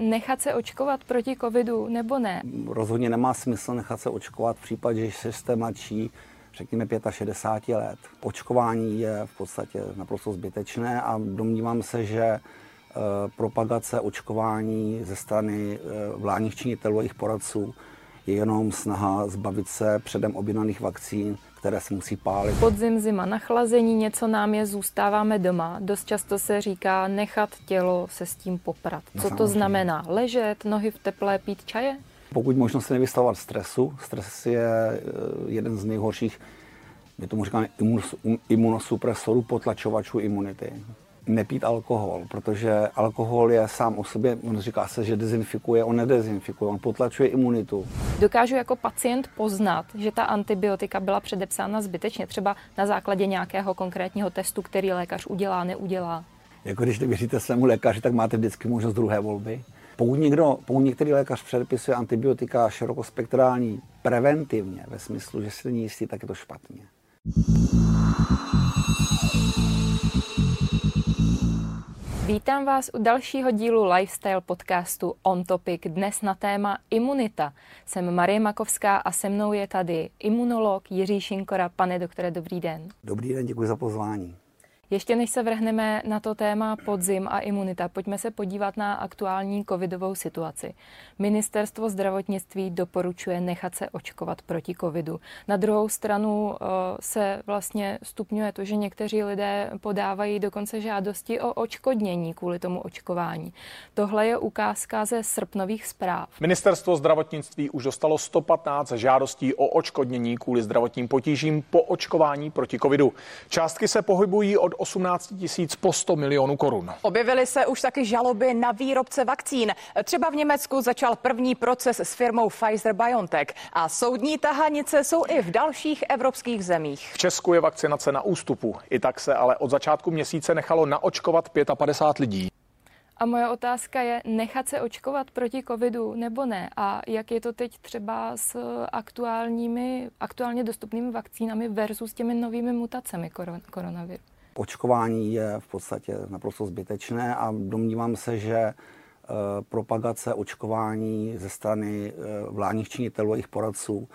nechat se očkovat proti covidu nebo ne? Rozhodně nemá smysl nechat se očkovat v případě, že jste mladší, řekněme 65 let. Očkování je v podstatě naprosto zbytečné a domnívám se, že eh, propagace očkování ze strany eh, vládních činitelů a jejich poradců je jenom snaha zbavit se předem objednaných vakcín, které se musí pálit. Podzim, zima, nachlazení, něco nám je, zůstáváme doma. Dost často se říká nechat tělo se s tím poprat. Co to znamená? Ležet, nohy v teple, pít čaje? Pokud možno se nevystavovat stresu. Stres je eh, jeden z nejhorších, my tomu říkáme imunosupresorů, potlačovačů imunity nepít alkohol, protože alkohol je sám o sobě, on říká se, že dezinfikuje, on nedezinfikuje, on potlačuje imunitu. Dokážu jako pacient poznat, že ta antibiotika byla předepsána zbytečně, třeba na základě nějakého konkrétního testu, který lékař udělá, neudělá? Jako když nevěříte svému lékaři, tak máte vždycky možnost druhé volby. Pokud, někdo, pokud některý lékař předepisuje antibiotika širokospektrální preventivně, ve smyslu, že si není jistý, tak je to špatně. Vítám vás u dalšího dílu lifestyle podcastu On Topic, dnes na téma imunita. Jsem Marie Makovská a se mnou je tady imunolog Jiří Šinkora. Pane doktore, dobrý den. Dobrý den, děkuji za pozvání. Ještě než se vrhneme na to téma podzim a imunita, pojďme se podívat na aktuální covidovou situaci. Ministerstvo zdravotnictví doporučuje nechat se očkovat proti covidu. Na druhou stranu eh, se vlastně stupňuje to, že někteří lidé podávají dokonce žádosti o očkodnění kvůli tomu očkování. Tohle je ukázka ze srpnových zpráv. Ministerstvo zdravotnictví už dostalo 115 žádostí o očkodnění kvůli zdravotním potížím po očkování proti covidu. Částky se pohybují od 18 tisíc po 100 milionů korun. Objevily se už taky žaloby na výrobce vakcín. Třeba v Německu začal první proces s firmou Pfizer-BioNTech a soudní tahanice jsou i v dalších evropských zemích. V Česku je vakcinace na ústupu. I tak se ale od začátku měsíce nechalo naočkovat 55 lidí. A moje otázka je, nechat se očkovat proti covidu nebo ne? A jak je to teď třeba s aktuálními, aktuálně dostupnými vakcínami versus těmi novými mutacemi koronaviru? Očkování je v podstatě naprosto zbytečné a domnívám se, že eh, propagace očkování ze strany eh, vládních činitelů a jejich poradců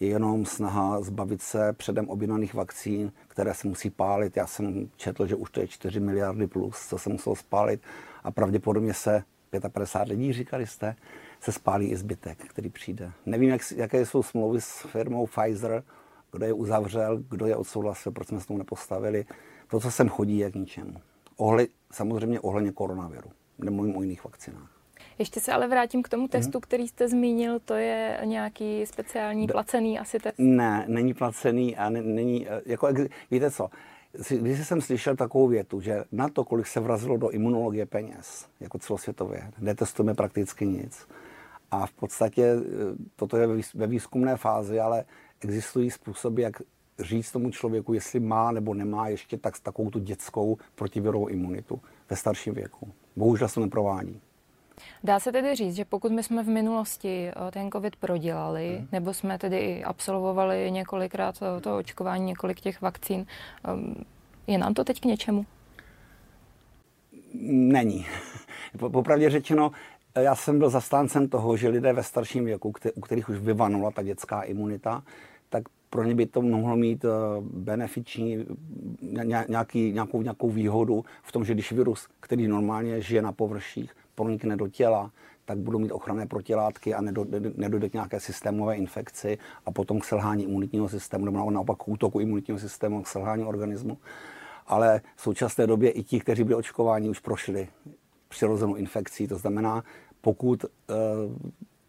je jenom snaha zbavit se předem objednaných vakcín, které se musí pálit. Já jsem četl, že už to je 4 miliardy plus, co se muselo spálit a pravděpodobně se 55 lidí, říkali jste, se spálí i zbytek, který přijde. Nevím, jak, jaké jsou smlouvy s firmou Pfizer, kdo je uzavřel, kdo je odsouhlasil, proč jsme s tomu nepostavili. To, co sem chodí, je k ničemu. Ohle, samozřejmě ohledně koronaviru. Nemluvím o jiných vakcinách. Ještě se ale vrátím k tomu testu, hmm. který jste zmínil. To je nějaký speciální placený asi test? Ne, není placený a není, eh, jako, víte co, když jsem slyšel takovou větu, že na to, kolik se vrazilo do imunologie peněz, jako celosvětově, netestujeme prakticky nic. A v podstatě eh, toto je ve výzkumné fázi, ale existují způsoby, jak říct tomu člověku, jestli má nebo nemá ještě tak, takovou tu dětskou protivirovou imunitu ve starším věku. Bohužel se neprovádí. Dá se tedy říct, že pokud my jsme v minulosti eh, ten COVID prodělali, hmm. nebo jsme tedy absolvovali několikrát eh, to očkování, několik těch vakcín, ehm, je nám to teď k něčemu? Není. Popravdě řečeno, já jsem byl zastáncem toho, že lidé ve starším věku, u kterých už vyvanula ta dětská imunita, tak pro ně by to mohlo mít eh, benefiční nějaký, nějakou, nějakou výhodu v tom, že když virus, který normálně žije na površích, pronikne do těla, tak budou mít ochranné protilátky a nedojde k nějaké systémové infekci a potom k selhání imunitního systému, nebo naopak k útoku imunitního systému, k selhání organismu. Ale v současné době i ti, kteří byli očkováni, už prošli přirozenou infekcí. To znamená, pokud uh,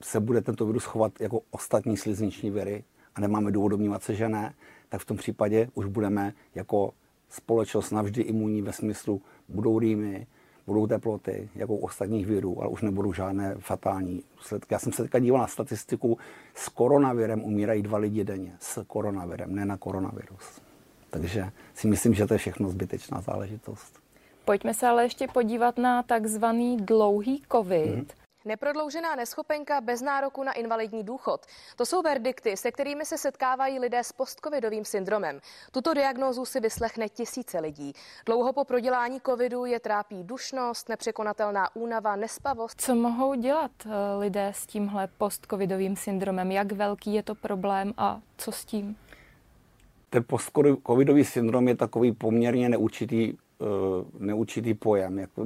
se bude tento virus chovat jako ostatní slizniční viry, a nemáme důvod domnívat se, že ne, tak v tom případě už budeme jako společnost navždy imunní ve smyslu budou rýmy, budou teploty, jako u ostatních virů, ale už nebudou žádné fatální důsledky. Já jsem se teďka díval na statistiku, s koronavirem umírají dva lidi denně. S koronavirem, ne na koronavirus. Takže si myslím, že to je všechno zbytečná záležitost. Pojďme se ale ještě podívat na takzvaný dlouhý covid. Mm-hmm. Neprodloužená neschopenka bez nároku na invalidní důchod. To jsou verdikty, se kterými se setkávají lidé s postcovidovým syndromem. Tuto diagnózu si vyslechne tisíce lidí. Dlouho po prodělání covidu je trápí dušnost, nepřekonatelná únava, nespavost. Co mohou dělat eh, lidé s tímhle postcovidovým syndromem? Jak velký je to problém a co s tím? Ten postcovidový syndrom je takový poměrně neurčitý, uh, neurčitý pojem. Jako,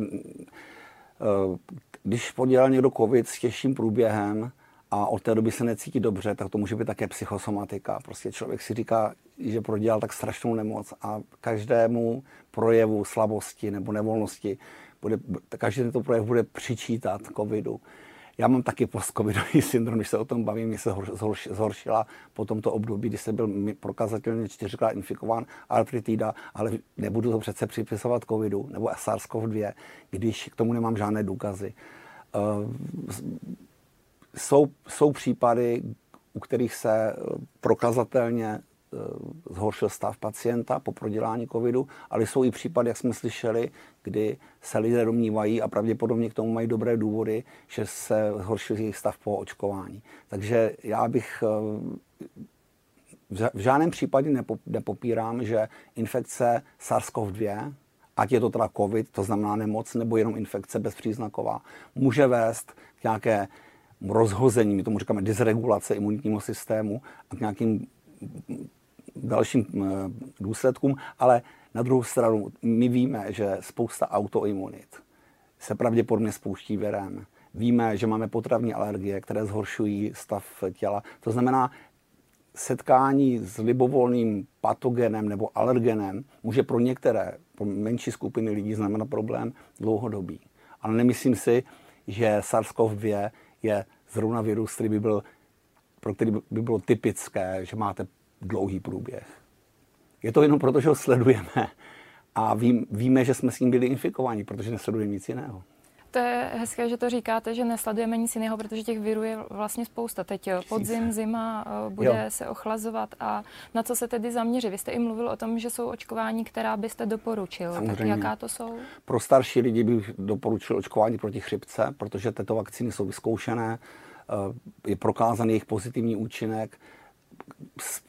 když podělal někdo covid s těžším průběhem a od té doby se necítí dobře, tak to může být také psychosomatika. Prostě člověk si říká, že prodělal tak strašnou nemoc a každému projevu slabosti nebo nevolnosti bude, každý tento projev bude přičítat covidu. Já mám taky post-covidový syndrom, když se o tom bavím, mě se zhoršila po tomto období, kdy jsem byl prokazatelně čtyřikrát infikován artritida, ale nebudu to přece připisovat covidu nebo SARS-CoV-2, když k tomu nemám žádné důkazy. Eh, jsou, jsou případy, u kterých se prokazatelně zhoršil stav pacienta po prodělání covidu, ale jsou i případy, jak jsme slyšeli, kdy se lidé domnívají a pravděpodobně k tomu mají dobré důvody, že se zhoršil jejich stav po očkování. Takže já bych eh, v žádném případě nepopírám, že infekce SARS-CoV-2, ať je to teda COVID, to znamená nemoc, nebo jenom infekce bezpříznaková, může vést k nějaké rozhození, my tomu říkáme dysregulace imunitního systému a k nějakým dalším eh, důsledkům, ale na druhou stranu my víme, že spousta autoimunit se pravděpodobně spouští virem. Víme, že máme potravní alergie, které zhoršují stav těla. To znamená, setkání s libovolným patogenem nebo alergenem může pro některé, pro menší skupiny lidí znamenat problém dlouhodobý. Ale nemyslím si, že SARS-CoV-2 je zrovna virus, který by byl, pro který by bylo typické, že máte dlouhý průběh. Je to jenom proto, že ho sledujeme a ví, víme, že jsme s ním byli infikováni, protože nesledujeme nic jiného. To je hezké, že to říkáte, že nesledujeme nic jiného, protože těch virů je vlastně spousta. Teď podzim, zima eh, bude jo. se ochlazovat a na co se tedy zaměří? Vy jste i mluvil o tom, že jsou očkování, která byste doporučil. Samozřejmě. Tak jaká to jsou? Pro starší lidi bych doporučil očkování proti chřipce, protože tyto vakcíny jsou vyzkoušené, eh, je prokázaný jejich pozitivní účinek s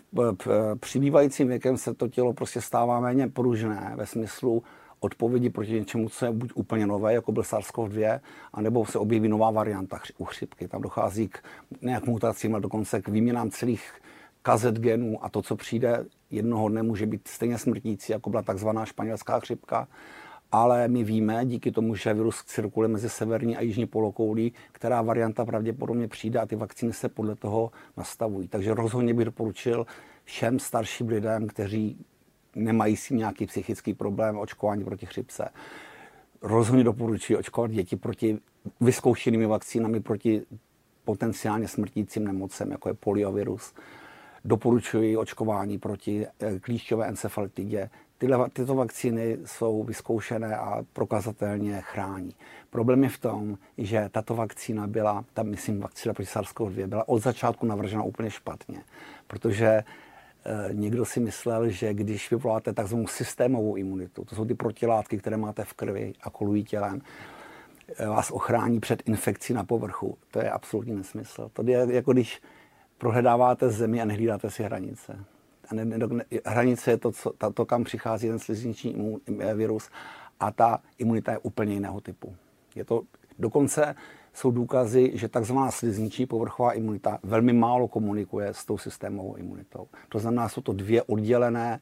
přibývajícím věkem se to tělo prostě stává méně pružné ve smyslu odpovědi proti něčemu, co je buď úplně nové, jako byl SARS-CoV-2, anebo se objeví nová varianta u chřipky. Tam dochází k nějak mutacím, ale dokonce k výměnám celých kazet genů a to, co přijde jednoho dne, může být stejně smrtící, jako byla takzvaná španělská chřipka ale my víme, díky tomu, že virus cirkuluje mezi severní a jižní polokoulí, která varianta pravděpodobně přijde a ty vakcíny se podle toho nastavují. Takže rozhodně bych doporučil všem starším lidem, kteří nemají si nějaký psychický problém očkování proti chřipce. Rozhodně doporučuji očkovat děti proti vyzkoušenými vakcínami proti potenciálně smrtícím nemocem, jako je poliovirus. Doporučuji očkování proti eh, klíšťové encefalitidě, Tyhle, tyto vakcíny jsou vyzkoušené a prokazatelně chrání. Problém je v tom, že tato vakcína byla, ta myslím vakcína proti SARS-CoV-2, byla od začátku navržena úplně špatně, protože e, někdo si myslel, že když vyvoláte takzvanou systémovou imunitu, to jsou ty protilátky, které máte v krvi a kolují tělem, e, vás ochrání před infekcí na povrchu. To je absolutní nesmysl. To je jako když prohledáváte zemi a nehlídáte si hranice a ne, ne, ne, hranice je to, co, to, to, kam přichází ten slizniční virus a ta imunita je úplně jiného typu. Je to, dokonce jsou důkazy, že takzvaná slizničí povrchová imunita velmi málo komunikuje s tou systémovou imunitou. To znamená, jsou to dvě oddělené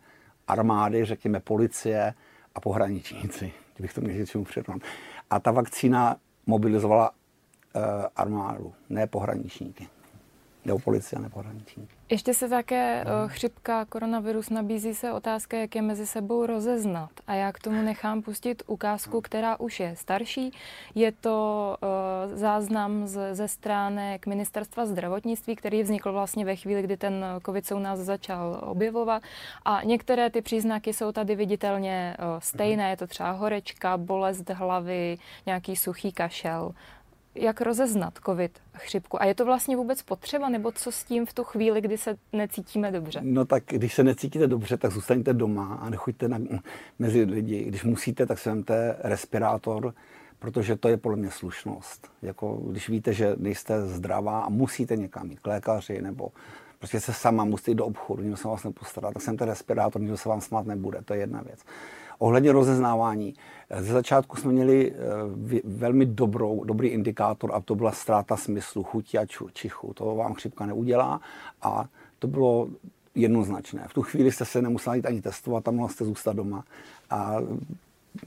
armády, řekněme policie a pohraničníci, kdybych to měl něčemu přirovnat. A ta vakcína mobilizovala uh, armádu, ne pohraničníky nebo policie nebo hraniční. Ještě se také uh, chřipka, koronavirus nabízí se otázka, jak je mezi sebou rozeznat. A já k tomu nechám pustit ukázku, která už je starší. Je to uh, záznam z, ze stránek Ministerstva zdravotnictví, který vznikl vlastně ve chvíli, kdy ten covid se u nás začal objevovat. A některé ty příznaky jsou tady viditelně uh, stejné. Je to třeba horečka, bolest hlavy, nějaký suchý kašel jak rozeznat covid chřipku. A je to vlastně vůbec potřeba, nebo co s tím v tu chvíli, kdy se necítíme dobře? No tak když se necítíte dobře, tak zůstaňte doma a nechoďte na, mezi lidi. Když musíte, tak si vemte respirátor, protože to je podle mě slušnost. Jako, když víte, že nejste zdravá a musíte někam jít k lékaři nebo prostě se sama musíte jít do obchodu, nikdo se vás nepostará, tak jsem ten respirátor, nikdo se vám smát nebude, to je jedna věc. Ohledně rozeznávání, ze začátku jsme měli eh, velmi dobrou, dobrý indikátor a to byla ztráta smyslu, chuti a čichu. To vám chřipka neudělá a to bylo jednoznačné. V tu chvíli jste se nemuseli jít ani testovat, tam mohli jste zůstat doma a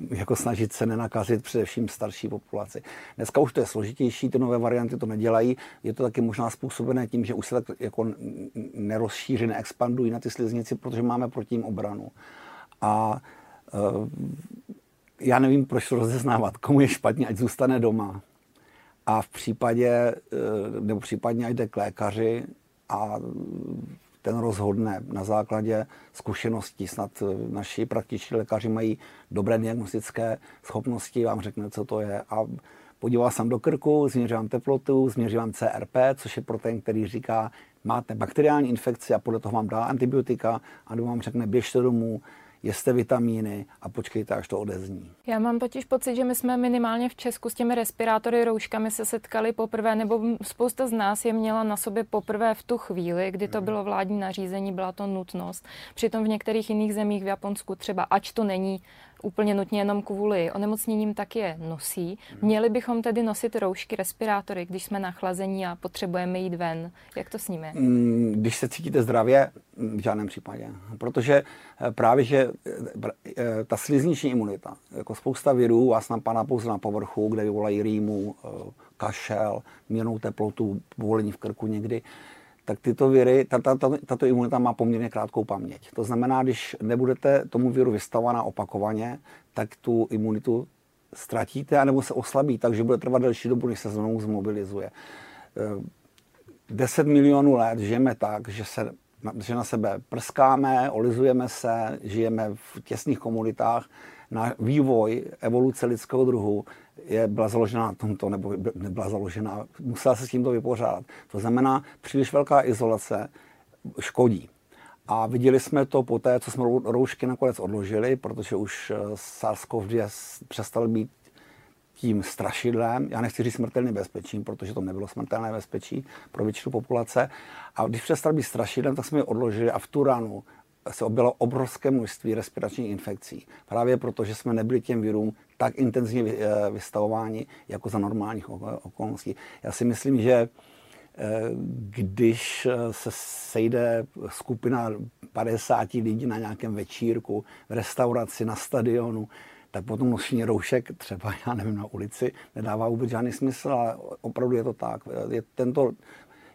jako snažit se nenakazit především starší populaci. Dneska už to je složitější, ty nové varianty to nedělají. Je to taky možná způsobené tím, že už se tak jako nerozšíří, neexpandují na ty sliznici, protože máme proti ním obranu. A já nevím, proč rozeznávat, komu je špatně, ať zůstane doma. A v případě, uh, nebo případně jde k lékaři a ten rozhodne na základě zkušeností. Snad eh, naši praktičtí lékaři mají dobré diagnostické schopnosti, vám řekne, co to je. A podíval jsem do krku, změřím teplotu, změřím CRP, což je protein, který říká, máte bakteriální infekci a podle toho vám dá antibiotika a vám řekne, běžte domů, jeste vitamíny a počkejte, až to odezní. Já mám totiž pocit, že my jsme minimálně v Česku s těmi respirátory, rouškami se setkali poprvé, nebo spousta z nás je měla na sobě poprvé v tu chvíli, kdy to hmm. bylo vládní nařízení, byla to nutnost. Přitom v některých jiných zemích, v Japonsku třeba, ač to není úplně nutně jenom kvůli onemocněním, tak je nosí. Měli bychom tedy nosit roušky, respirátory, když jsme na chlazení a potřebujeme jít ven. Jak to s nimi? Mm, když se cítíte zdravě, v žádném případě. Protože eh, právě, že eh, eh, ta slizniční imunita, jako spousta virů vás napadá pouze na povrchu, kde vyvolají rýmu, kašel, měrnou teplotu, bolení v krku někdy, tak tyto viry, tato, tato, tato imunita má poměrně krátkou paměť. To znamená, když nebudete tomu viru vystavovaná opakovaně, tak tu imunitu ztratíte anebo se oslabí, takže bude trvat delší dobu, než se znovu zmobilizuje. 10 milionů let žijeme tak, že se že na sebe prskáme, olizujeme se, žijeme v těsných komunitách. Na vývoj evoluce lidského druhu je, byla založena na tomto, nebo nebyla založena, musela se s tímto vypořádat. To znamená, příliš velká izolace škodí. A viděli jsme to po té, co jsme roušky nakonec odložili, protože už eh, SARS-CoV-2 přestal být tím strašidlem. Já nechci říct smrtelně bezpečím, protože to nebylo smrtelné bezpečí pro většinu populace. A když přestal být strašidlem, tak jsme je odložili a v tu ranu se objelo obrovské množství respiračních infekcí. Právě proto, že jsme nebyli těm virům tak intenzivně eh, vystavováni jako za normálních okolností. Já si myslím, že eh, když eh, se sejde skupina 50 lidí na nějakém večírku, v restauraci, na stadionu, tak potom nošení roušek třeba, já nevím, na ulici nedává vůbec žádný smysl, ale opravdu je to tak. Je tento,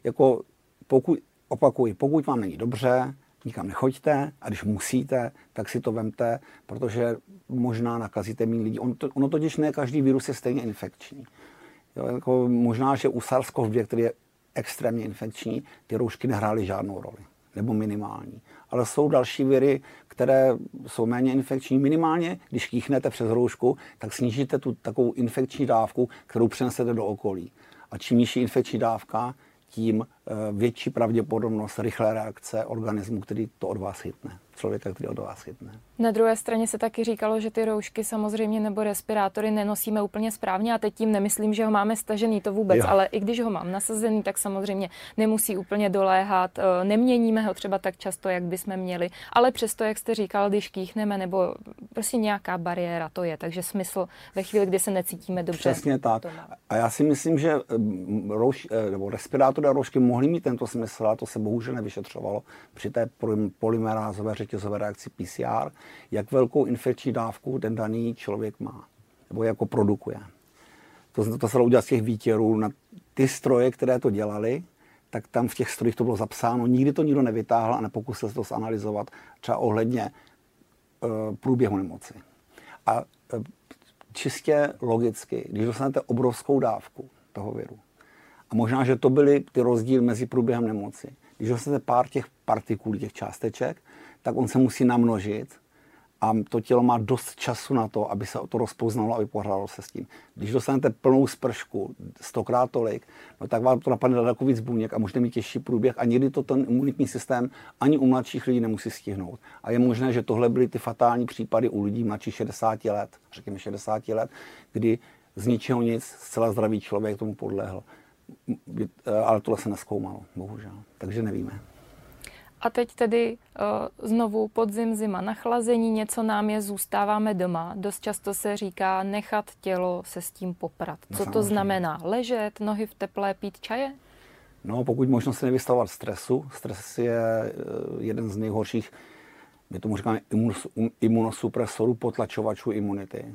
jako pokud, opakuji, pokud vám není dobře, nikam nechoďte a když musíte, tak si to vemte, protože možná nakazíte méně lidí. On to, ono totiž ne každý virus je stejně infekční. Jo, jako možná, že u SARS-CoV-2, který je extrémně infekční, ty roušky nehrály žádnou roli, nebo minimální. Ale jsou další viry, které jsou méně infekční. Minimálně, když kýchnete přes roušku, tak snížíte tu takovou infekční dávku, kterou přenesete do okolí. A čím nižší infekční dávka, tím větší pravděpodobnost rychlé reakce organismu, který to od vás chytne člověka, který od vás chytne. Na druhé straně se taky říkalo, že ty roušky samozřejmě nebo respirátory nenosíme úplně správně a teď tím nemyslím, že ho máme stažený to vůbec, jo. ale i když ho mám nasazený, tak samozřejmě nemusí úplně doléhat, eh, neměníme ho třeba tak často, jak bychom měli, ale přesto, jak jste říkal, když kýchneme nebo prostě nějaká bariéra to je, takže smysl ve chvíli, kdy se necítíme dobře. Přesně tak. A já si myslím, že mm, rouš, eh, nebo respirátory a roušky mohly mít tento smysl, a to se bohužel nevyšetřovalo při té polymerázové řetězové reakci PCR, jak velkou infekční dávku ten daný člověk má, nebo jako produkuje. To, to se dalo udělat z těch výtěrů na ty stroje, které to dělali, tak tam v těch strojích to bylo zapsáno, nikdy to nikdo nevytáhl a nepokusil se to zanalizovat třeba ohledně e, průběhu nemoci. A e, čistě logicky, když dostanete obrovskou dávku toho viru, možná, že to byly ty rozdíly mezi průběhem nemoci. Když dostanete pár těch partikulí, těch částeček, tak on se musí namnožit a to tělo má dost času na to, aby se to rozpoznalo a vypořádalo se s tím. Když dostanete plnou spršku, stokrát tolik, no tak vám to napadne daleko víc buněk a můžete mít těžší průběh a někdy to ten imunitní systém ani u mladších lidí nemusí stihnout. A je možné, že tohle byly ty fatální případy u lidí mladších 60 let, řekněme 60 let, kdy z ničeho nic, zcela zdravý člověk tomu podlehl. Ale tohle se neskoumalo, bohužel. Takže nevíme. A teď tedy uh, znovu podzim, zima, nachlazení, něco nám je, zůstáváme doma. Dost často se říká nechat tělo se s tím poprat. No, Co to znamená? Ležet, nohy v teple, pít čaje? No, pokud možno se nevystavovat stresu. Stres je eh, jeden z nejhorších, my tomu říkáme imunosupresorů, potlačovačů imunity.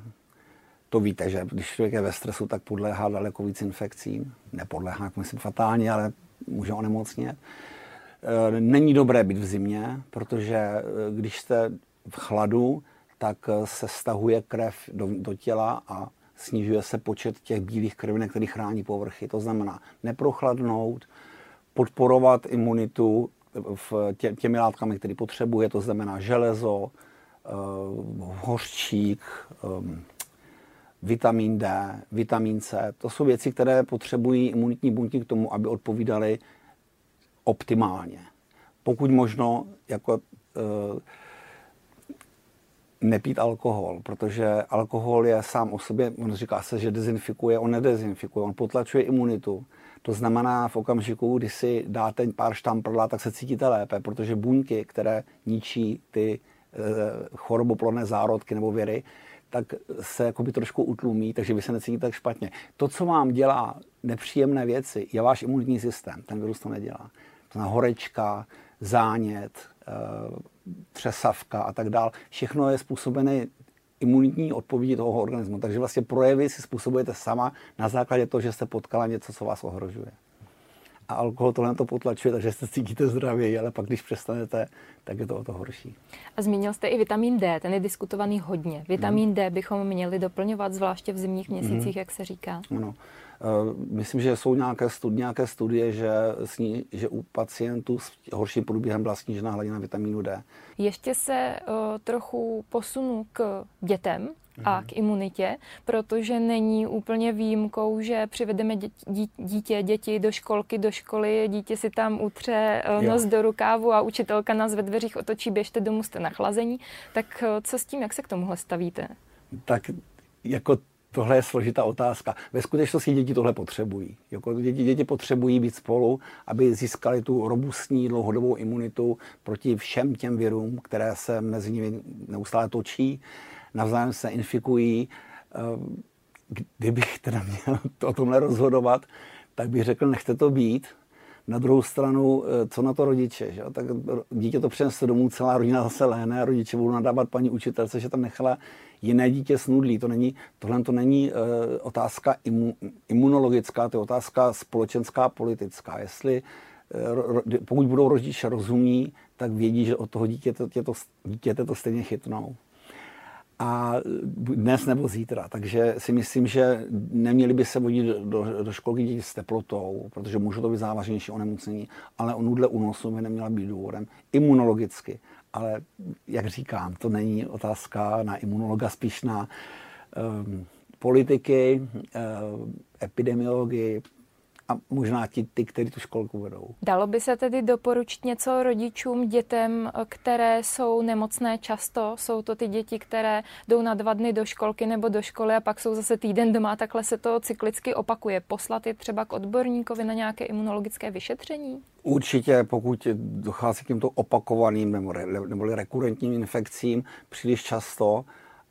To víte, že když člověk je ve stresu, tak podléhá daleko víc infekcím. Nepodléhá, jak myslím, fatálně, ale může onemocnit. Eh, není dobré být v zimě, protože eh, když jste v chladu, tak se stahuje krev do, do těla a snižuje se počet těch bílých krvinek, který chrání povrchy. To znamená neprochladnout, podporovat imunitu v tě, těmi látkami, které potřebuje, to znamená železo, hořčík, vitamin D, vitamin C. To jsou věci, které potřebují imunitní buňky k tomu, aby odpovídaly optimálně. Pokud možno jako uh, nepít alkohol, protože alkohol je sám o sobě, on říká se, že dezinfikuje, on nedezinfikuje, on potlačuje imunitu. To znamená v okamžiku, kdy si dáte pár štamprla, tak se cítíte lépe, protože buňky, které ničí ty e, choroboplodné zárodky nebo věry, tak se jakoby trošku utlumí, takže vy se necítíte tak špatně. To, co vám dělá nepříjemné věci, je váš imunitní systém. Ten virus to nedělá. To znamená horečka, zánět, e, třesavka a tak dále. Všechno je způsobené imunitní odpovědi toho organismu. Takže vlastně projevy si způsobujete sama na základě toho, že jste potkala něco, co vás ohrožuje. A alkohol tohle to potlačuje, takže se cítíte zdravě, ale pak když přestanete, tak je to o to horší. A zmínil jste i vitamin D, ten je diskutovaný hodně. Vitamin hmm. D bychom měli doplňovat, zvláště v zimních měsících, hmm. jak se říká. Ano. Eh, myslím, že jsou nějaké studie, nějaké studie že, sní, že u pacientů s horším průběhem byla snížená hladina vitamínu D. Ještě se uh, trochu posunu k dětem a k imunitě, protože není úplně výjimkou, že přivedeme dítě, děti do školky, do školy, dítě si tam utře eh, nos jo. do rukávu a učitelka nás ve dveřích otočí, běžte domů, jste na chlazení. Tak co s tím, jak se k tomuhle stavíte? Tak jako Tohle je složitá otázka. Ve skutečnosti děti tohle potřebují. Jako děti, děti potřebují být spolu, aby získali tu robustní dlouhodobou imunitu proti všem těm virům, které se mezi nimi neustále točí, navzájem se infikují. Ehm, kdybych teda měl to o tomhle rozhodovat, tak bych řekl, nechte to být, na druhou stranu, eh, co na to rodiče? Že? Tak dítě to přinese domů, celá rodina zase lehne a rodiče budou nadávat paní učitelce, že tam nechala jiné dítě snudlí. To není, tohle to není uh, otázka imu, imunologická, to je otázka společenská, politická. Jestli pokud budou rodiče rozumí, tak vědí, že od toho dítěte to, dítěte to stejně chytnou a dnes nebo zítra. Takže si myslím, že neměli by se vodit do, do školky děti s teplotou, protože můžou to být závažnější onemocnění, ale o nudle únosu by neměla být důvodem imunologicky. Ale jak říkám, to není otázka na imunologa, spíš na um, politiky, um, epidemiologii, a možná ti, ty, kteří tu školku vedou. Dalo by se tedy doporučit něco rodičům, dětem, které jsou nemocné často? Jsou to ty děti, které jdou na dva dny do školky nebo do školy a pak jsou zase týden doma, takhle se to cyklicky opakuje. Poslat je třeba k odborníkovi na nějaké imunologické vyšetření? Určitě, pokud dochází k těmto opakovaným nebo, nebo rekurentním infekcím příliš často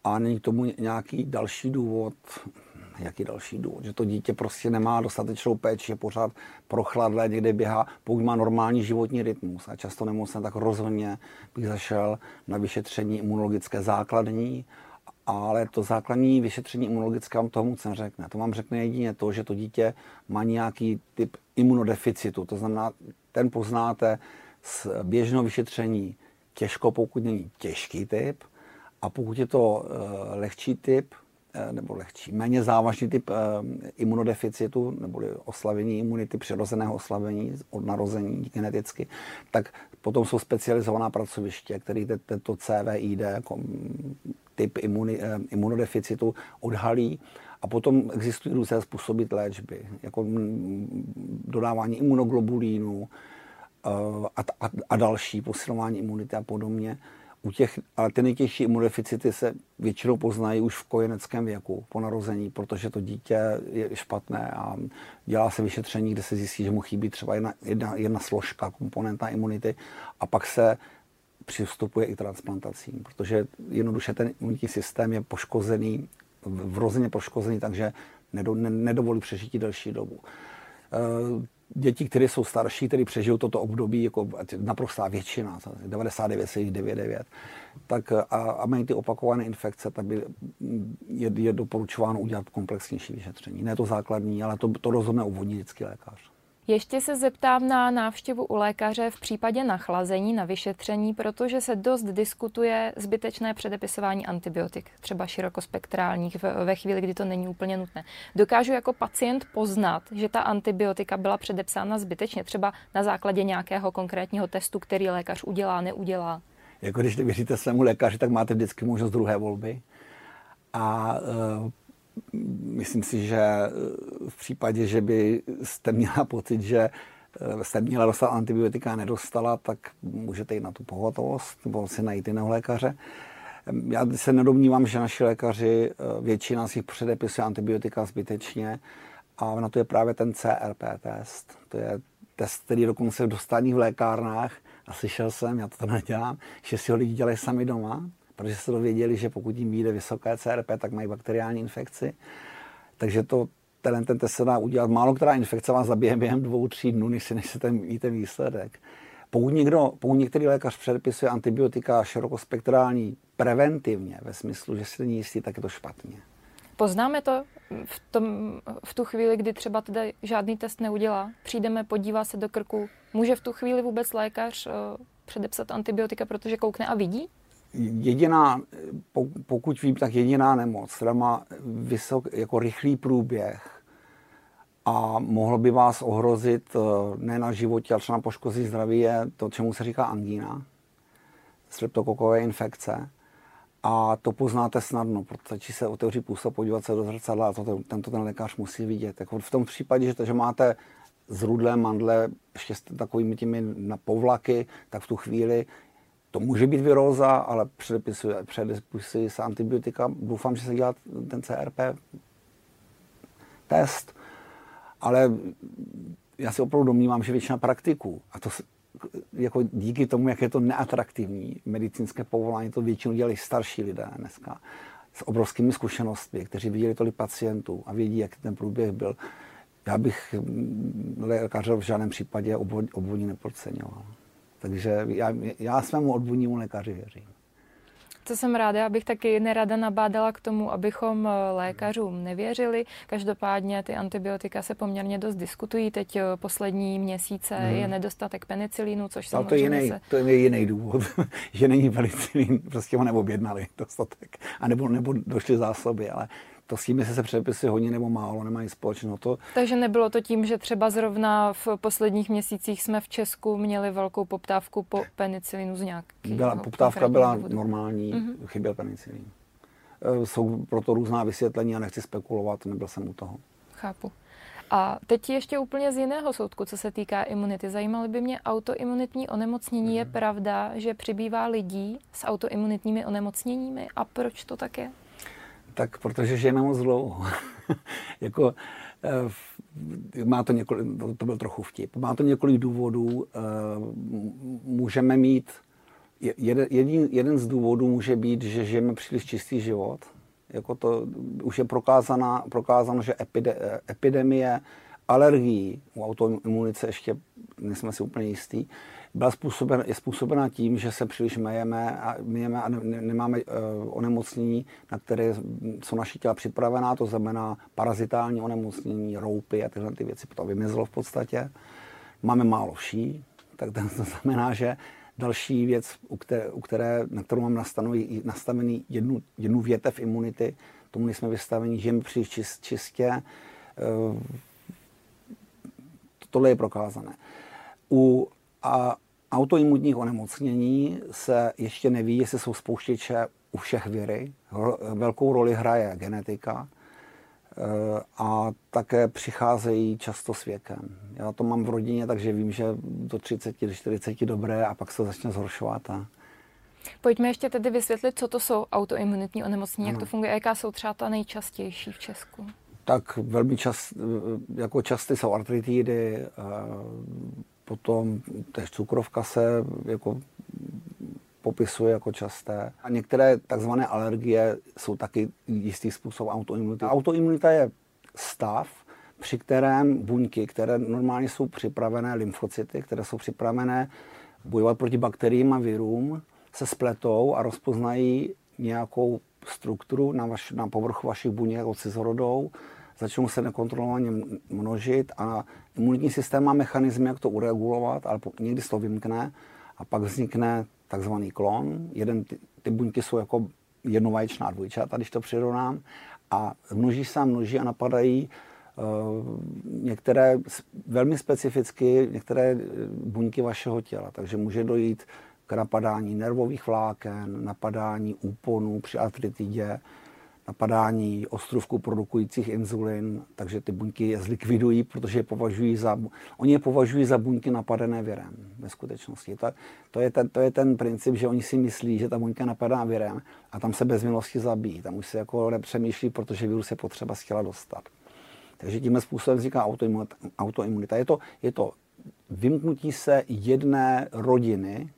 a není k tomu nějaký další důvod, jaký další důvod, že to dítě prostě nemá dostatečnou péči, je pořád prochladlé, někde běhá, pokud má normální životní rytmus a často nemocné, tak rozhodně bych zašel na vyšetření imunologické základní, ale to základní vyšetření imunologické vám toho moc neřekne. To vám řekne jedině to, že to dítě má nějaký typ imunodeficitu. To znamená, ten poznáte z běžného vyšetření těžko, pokud není těžký typ, a pokud je to uh, lehčí typ, Eh, nebo lehčí, méně závažný typ eh, imunodeficitu, nebo oslavení imunity, přirozeného oslavení od narození geneticky, tak potom jsou specializovaná pracoviště, které tento CVID jako typ imuni, eh, imunodeficitu odhalí. A potom existují různé způsoby léčby, jako dodávání imunoglobulínů a, a, a další, posilování imunity a podobně. U těch, ale ty nejtěžší imunodeficity se většinou poznají už v kojeneckém věku po narození, protože to dítě je špatné a dělá se vyšetření, kde se zjistí, že mu chybí třeba jedna, jedna, jedna složka, komponenta imunity a pak se přistupuje i transplantacím, protože jednoduše ten imunitní systém je poškozený, vrozeně poškozený, takže nedovolí přežití delší dobu. Eh, děti, které jsou starší, které přežijou toto období, jako naprostá většina, 99,99, tak a, a mají ty opakované infekce, tak by je, je doporučováno udělat komplexnější vyšetření. Ne to základní, ale to, to rozhodne obvodní dětský lékař. Ještě se zeptám na návštěvu u lékaře v případě nachlazení na vyšetření, protože se dost diskutuje zbytečné předepisování antibiotik, třeba širokospektrálních, ve chvíli, kdy to není úplně nutné. Dokážu jako pacient poznat, že ta antibiotika byla předepsána zbytečně, třeba na základě nějakého konkrétního testu, který lékař udělá, neudělá? Jako když nevěříte svému lékaři, tak máte vždycky možnost druhé volby. A uh myslím si, že eh, v případě, že by jste měla pocit, že eh, jste měla dostat antibiotika a nedostala, tak můžete jít na tu pohotovost nebo si najít jiného lékaře. Já se nedomnívám, že naši lékaři, eh, většina si předepisuje antibiotika zbytečně a na to je právě ten CRP test. To je test, který dokonce dostání v lékárnách a slyšel jsem, já to nedělám, že si ho lidi dělají sami doma protože se dověděli, že pokud jim vyjde vysoké CRP, tak mají bakteriální infekci. Takže to, ten, ten test se dá udělat. Málo která infekce vás zabije během dvou, tří dnů, než si, než ten, víte výsledek. Pokud, někdo, pokud některý lékař předpisuje antibiotika širokospektrální preventivně, ve smyslu, že si není jistý, tak je to špatně. Poznáme to v, tom, v tu chvíli, kdy třeba teda žádný test neudělá, přijdeme, podívá se do krku, může v tu chvíli vůbec lékař uh, předepsat antibiotika, protože koukne a vidí? Jediná, pokud vím, tak jediná nemoc, která má vysok, jako rychlý průběh a mohlo by vás ohrozit eh, ne na životě, ale třeba poškozit zdraví, je to, čemu se říká angína, streptokokové infekce. A to poznáte snadno, protože se otevřít pusa, podívat se do zrcadla a to, tento ten lékař musí vidět. Jako v tom případě, že, to, že máte zrudlé mandle ještě s takovými těmi na povlaky, tak v tu chvíli to může být viróza, ale předepisuje, předepisuje se antibiotika. Doufám, že se dělá ten CRP test, ale já si opravdu domnívám, že většina praktiků, a to jako díky tomu, jak je to neatraktivní medicínské povolání, to většinou dělají starší lidé dneska s obrovskými zkušenostmi, kteří viděli tolik pacientů a vědí, jak ten průběh byl. Já bych lékaře v žádném případě obvodní nepodceňoval. Takže já, já svému odbornímu lékaři věřím. To jsem ráda, abych taky nerada nabádala k tomu, abychom eh, lékařům nevěřili. Každopádně ty antibiotika se poměrně dost diskutují. Teď eh, poslední měsíce hmm. je nedostatek penicilínu, což samozřejmě to je jiný, se... to je jiný důvod, že není penicilin, prostě ho neobjednali dostatek, a nebo, nebo došly zásoby, ale to s tím, jestli se předpisy hodně nebo málo, nemají společného. To... Takže nebylo to tím, že třeba zrovna v posledních měsících jsme v Česku měli velkou poptávku po penicilinu z nějakého byla, Poptávka byla důvodu. normální, mm-hmm. chyběl penicilin. E, jsou proto různá vysvětlení a nechci spekulovat, nebyl jsem u toho. Chápu. A teď ještě úplně z jiného soudku, co se týká imunity. Zajímaly by mě autoimunitní onemocnění. Je mhm. pravda, že přibývá lidí s autoimunitními onemocněními a proč to tak je? Tak protože žijeme moc dlouho. jako, eh, má to několik, to byl trochu vtip, má to několik důvodů. Eh, můžeme mít, jeden, jeden z důvodů může být, že žijeme příliš čistý život. Jako to už je prokázaná, prokázáno, že epide, epidemie alergií u autoimunice ještě nejsme si úplně jistý, byla způsoben, je způsobena tím, že se příliš myjeme a, myjeme a ne, nemáme uh, onemocnění, na které jsou naše těla připravená, to znamená parazitální onemocnění, roupy a tyhle ty věci, to vymizelo v podstatě. Máme málo vší, tak to znamená, že další věc, u které, u které na kterou mám nastavený, nastavený jednu, jednu větev imunity, tomu nejsme vystaveni, žijeme příliš čist, čistě, uh, tohle je prokázané. U a autoimunních onemocnění se ještě neví, jestli jsou spouštěče u všech viry. Velkou roli hraje genetika eh, a také přicházejí často s věkem. Já to mám v rodině, takže vím, že do 30, 40 dobré a pak se začne zhoršovat. A Pojďme ještě tedy vysvětlit, co to jsou autoimunitní onemocnění, jak to funguje, jaká jsou třeba ta nejčastější v Česku. Tak velmi čas, jako časté jsou artritidy, potom tež cukrovka se jako popisuje jako časté. A některé takzvané alergie jsou taky jistý způsob autoimunity. Autoimunita je stav, při kterém buňky, které normálně jsou připravené, lymfocyty, které jsou připravené bojovat proti bakteriím a virům, se spletou a rozpoznají nějakou strukturu na, vaš, na povrchu vašich buněk jako cizorodou, začnou se nekontrolovaně množit a imunitní systém má mechanizmy, jak to uregulovat, ale někdy se to vymkne a pak vznikne takzvaný klon. Jeden, ty, ty buňky jsou jako jednovaječná dvojčata, když to přirovnám, a množí se a množí a napadají uh, některé velmi specificky, některé buňky vašeho těla. Takže může dojít k napadání nervových vláken, napadání úponů při artritidě, napadání ostrovků produkujících inzulin, takže ty buňky je zlikvidují, protože je považují za, oni je považují za buňky napadené virem ve skutečnosti. To, to, je ten, to je ten princip, že oni si myslí, že ta buňka napadá virem a tam se bez milosti zabíjí. Tam už se jako nepřemýšlí, protože virus je potřeba z těla dostat. Takže tímhle způsobem vzniká autoimunita. autoimunita. Je, to, je to vymknutí se jedné rodiny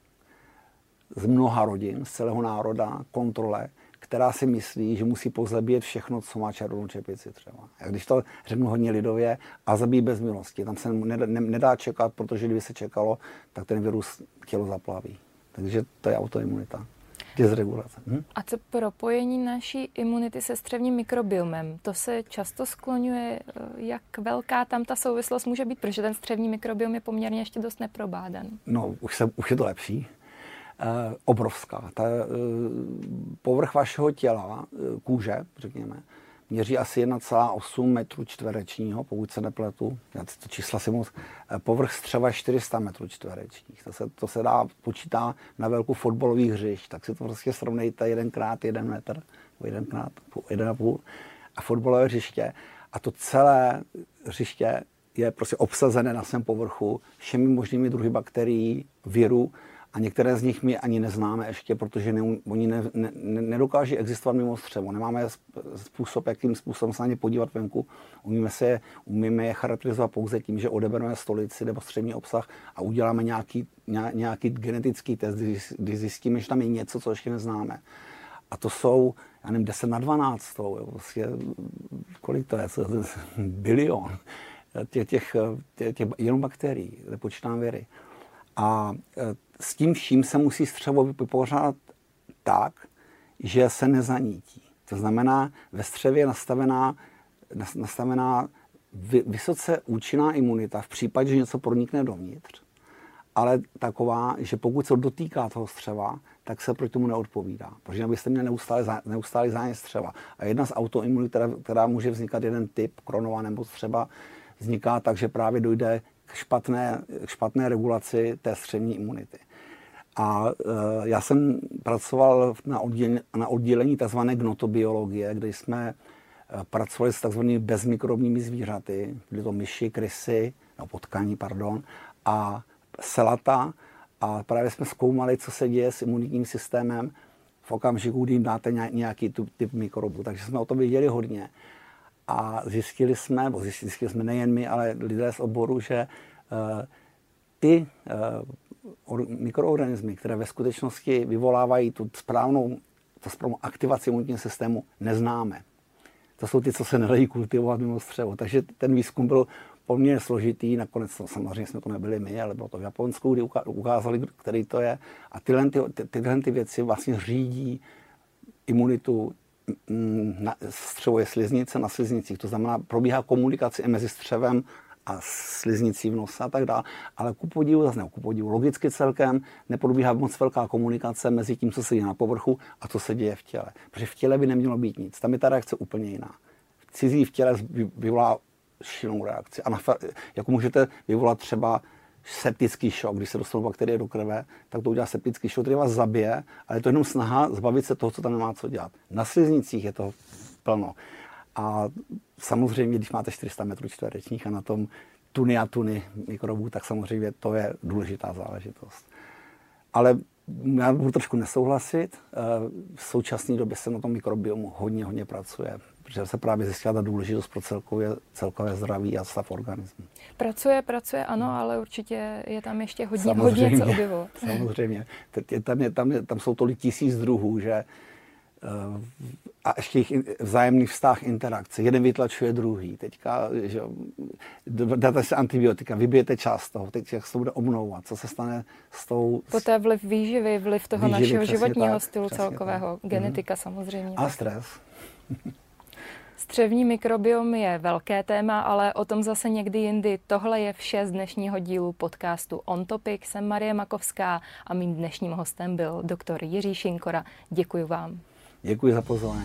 z mnoha rodin, z celého národa, kontrole, která si myslí, že musí pozabíjet všechno, co má červenou čepici třeba. A když to řeknu hodně lidově, a zabíjí bez milosti. Tam se nedá čekat, protože kdyby se čekalo, tak ten virus tělo zaplaví. Takže to je autoimunita. Dysregulace. Hm? A co propojení naší imunity se střevním mikrobiomem? To se často skloňuje, eh, jak velká tam ta souvislost může být, protože ten střevní mikrobiom je poměrně ještě dost neprobádan. No, už, se, už je to lepší. Eh, obrovská. Ta, eh, povrch vašeho těla, eh, kůže, řekněme, měří asi 1,8 metru čtverečního, pokud se nepletu. Já to čísla si moc. Povrch střeva 400 metrů čtverečních. To se, to se dá počítá na velkou fotbalový hřišť. Tak si to prostě srovnejte jedenkrát jeden metr, jedenkrát jeden a půl a fotbalové hřiště. A to celé hřiště je prostě obsazené na svém povrchu všemi možnými druhy bakterií, virů, a některé z nich my ani neznáme ještě, protože ne, oni ne, ne, nedokáží existovat mimo střevo. Nemáme způsob, jakým způsobem se na ně podívat venku. Umíme, se, umíme je charakterizovat pouze tím, že odebereme stolici nebo střevní obsah a uděláme nějaký, nějaký genetický test, kdy zjistíme, že tam je něco, co ještě neznáme. A to jsou, já nevím, 10 na 12, to, jo, vlastně, kolik to je, bilion těch, těch, těch, těch jenom bakterií, nepočítám věry. A e, s tím vším se musí střevo vypořádat tak, že se nezanítí. To znamená, ve střevě je nastavená, nastavená vysoce účinná imunita v případě, že něco pronikne dovnitř, ale taková, že pokud se dotýká toho střeva, tak se proti tomu neodpovídá. Protože byste měli neustále, neustále zájem střeva. A jedna z autoimunit, která, která může vznikat jeden typ, kronová nebo střeva, vzniká tak, že právě dojde k špatné, k špatné regulaci té střevní imunity. A e, já jsem pracoval na oddělení, na oddělení tzv. gnotobiologie, kde jsme e, pracovali s tzv. bezmikrobními zvířaty, byly to myši, krysy, no potkaní, pardon, a selata. A právě jsme zkoumali, co se děje s imunitním systémem v okamžiku, kdy jim dáte nějaký typ mikrobu. Takže jsme o tom věděli hodně. A zjistili jsme, bo zjistili jsme nejen my, ale lidé z oboru, že uh, ty mikroorganismy, které ve skutečnosti vyvolávají tu správnou, tu správnou aktivaci imunitního systému, neznáme. To jsou ty, co se nedají kultivovat mimo střevo. Takže ten výzkum byl poměrně složitý, nakonec to, samozřejmě jsme to nebyli my, ale bylo to v Japonsku, kdy ukázali, který to je. A tyhle, ty, ty, tyhle ty věci vlastně řídí imunitu Mm, na, střevo je sliznice na sliznicích, to znamená, probíhá komunikace mezi střevem a sliznicí v nose a tak dále, ale ku podivu, zase ne, ku podivu, logicky celkem neprobíhá moc velká komunikace mezi tím, co se děje na povrchu a co se děje v těle. Protože v těle by nemělo být nic. Tam je ta reakce úplně jiná. Cizí v těle vyvolá šílenou reakci. A na, jako můžete vyvolat třeba septický šok, když se dostanou bakterie do krve, tak to udělá septický šok, který vás zabije, ale je to jenom snaha zbavit se toho, co tam nemá co dělat. Na sliznicích je to plno. A samozřejmě, když máte 400 metrů čtverečních a na tom tuny a tuny mikrobů, tak samozřejmě to je důležitá záležitost. Ale já budu trošku nesouhlasit. Eh, v současné době se na tom mikrobiomu hodně, hodně pracuje, protože se právě zjistila ta důležitost pro celkové, celkové zdraví a stav organismu. Pracuje, pracuje, ano, ale určitě je tam ještě hodně, hodně co objevovat. Samozřejmě. Tam, je, tam, je, tam jsou tolik tisíc druhů, že a ještě jich vzájemný vztah, interakce. Jeden vytlačuje druhý. Teďka, že dáte si antibiotika, vybijete část toho, teď jak se to bude omlouvat, co se stane s tou... Poté vliv výživy, vliv toho výživy, našeho životního tak, stylu celkového, tak. Mhm. genetika mm. samozřejmě. A stres. Střevní mikrobiom je velké téma, ale o tom zase někdy jindy. Tohle je vše z dnešního dílu podcastu On Topic. Jsem Marie Makovská a mým dnešním hostem byl doktor Jiří Šinkora. Děkuji vám. Děkuji za pozvání.